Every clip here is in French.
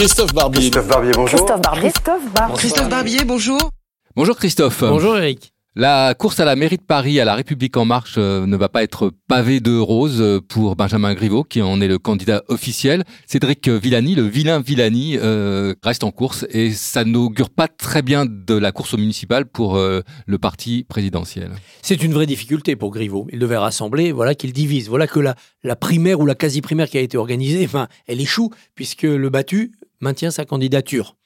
Christophe Barbier. Christophe Barbier, bonjour. Christophe Barbier. Christophe Barbier. Christophe Barbier, bonjour. Bonjour Christophe. Bonjour Eric. La course à la mairie de Paris à la République en marche euh, ne va pas être pavée de roses euh, pour Benjamin Griveaux, qui en est le candidat officiel. Cédric Villani, le vilain Villani, euh, reste en course et ça n'augure pas très bien de la course au municipal pour le parti présidentiel. C'est une vraie difficulté pour Griveaux. Il devait rassembler, voilà qu'il divise. Voilà que la, la primaire ou la quasi-primaire qui a été organisée, enfin, elle échoue puisque le battu maintient sa candidature.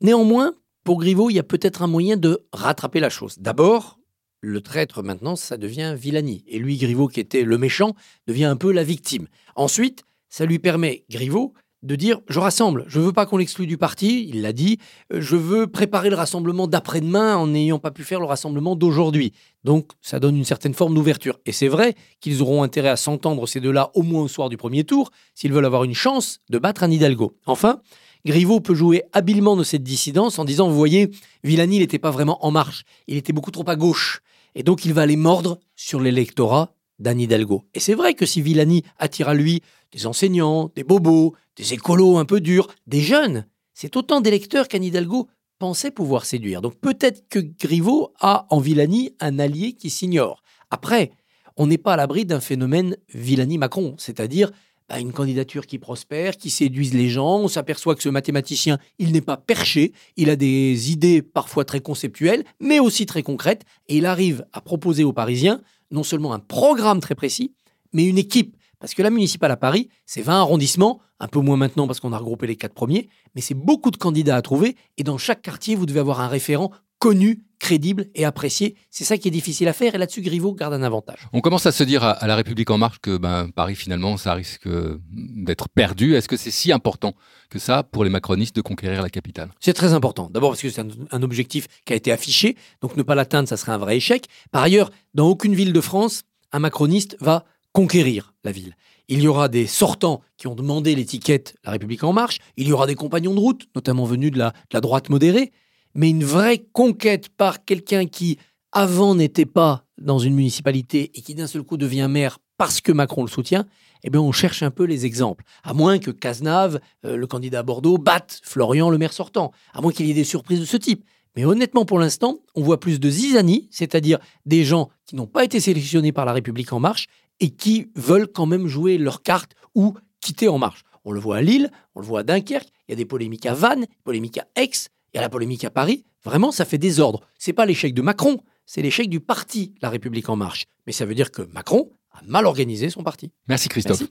Néanmoins, pour Griveaux, il y a peut-être un moyen de rattraper la chose. D'abord, le traître maintenant, ça devient Villani. Et lui, Griveaux, qui était le méchant, devient un peu la victime. Ensuite, ça lui permet, Griveaux, de dire je rassemble, je veux pas qu'on l'exclue du parti, il l'a dit, je veux préparer le rassemblement d'après-demain en n'ayant pas pu faire le rassemblement d'aujourd'hui. Donc ça donne une certaine forme d'ouverture. Et c'est vrai qu'ils auront intérêt à s'entendre ces deux-là au moins au soir du premier tour s'ils veulent avoir une chance de battre un Hidalgo. Enfin, Griveaux peut jouer habilement de cette dissidence en disant, vous voyez, Villani n'était pas vraiment en marche, il était beaucoup trop à gauche. Et donc il va aller mordre sur l'électorat d'Anne Hidalgo. Et c'est vrai que si Villani attire à lui des enseignants, des bobos, des écolos un peu durs, des jeunes, c'est autant d'électeurs qu'Anne Hidalgo pensait pouvoir séduire. Donc peut-être que Griveaux a en Villani un allié qui s'ignore. Après, on n'est pas à l'abri d'un phénomène Villani-Macron, c'est-à-dire une candidature qui prospère, qui séduise les gens. On s'aperçoit que ce mathématicien, il n'est pas perché, il a des idées parfois très conceptuelles, mais aussi très concrètes, et il arrive à proposer aux Parisiens non seulement un programme très précis, mais une équipe. Parce que la municipale à Paris, c'est 20 arrondissements, un peu moins maintenant parce qu'on a regroupé les quatre premiers, mais c'est beaucoup de candidats à trouver, et dans chaque quartier, vous devez avoir un référent connu, crédible et apprécié. C'est ça qui est difficile à faire et là-dessus, Griveaux garde un avantage. On commence à se dire à, La République en marche que ben, Paris, finalement, ça risque d'être perdu. Est-ce que c'est si important que ça pour les macronistes de conquérir la capitale? C'est très important. D'abord parce que c'est un, objectif qui a été affiché, donc ne pas l'atteindre, ça serait un vrai échec. Par ailleurs, dans aucune ville de France, un macroniste va conquérir la ville. Il y aura des sortants qui ont demandé l'étiquette La République en marche, il y aura des compagnons de route, notamment venus de la droite modérée, mais une vraie conquête par quelqu'un qui, avant, n'était pas dans une municipalité et qui d'un seul coup devient maire parce que Macron le soutient, eh bien, on cherche un peu les exemples. À moins que Cazenave, euh, le candidat à Bordeaux, batte Florian, le maire sortant. À moins qu'il y ait des surprises de ce type. Mais honnêtement, pour l'instant, on voit plus de zizanie, c'est-à-dire des gens qui n'ont pas été sélectionnés par la République en marche et qui veulent quand même jouer leur carte ou quitter en marche. On le voit à Lille, on le voit à Dunkerque, il y a des polémiques à Vannes, polémiques à Aix, il y a la polémique à Paris, vraiment, ça fait désordre. C'est pas l'échec de Macron, c'est l'échec du parti La République En Marche. Mais ça veut dire que Macron a mal organisé son parti. Merci Christophe.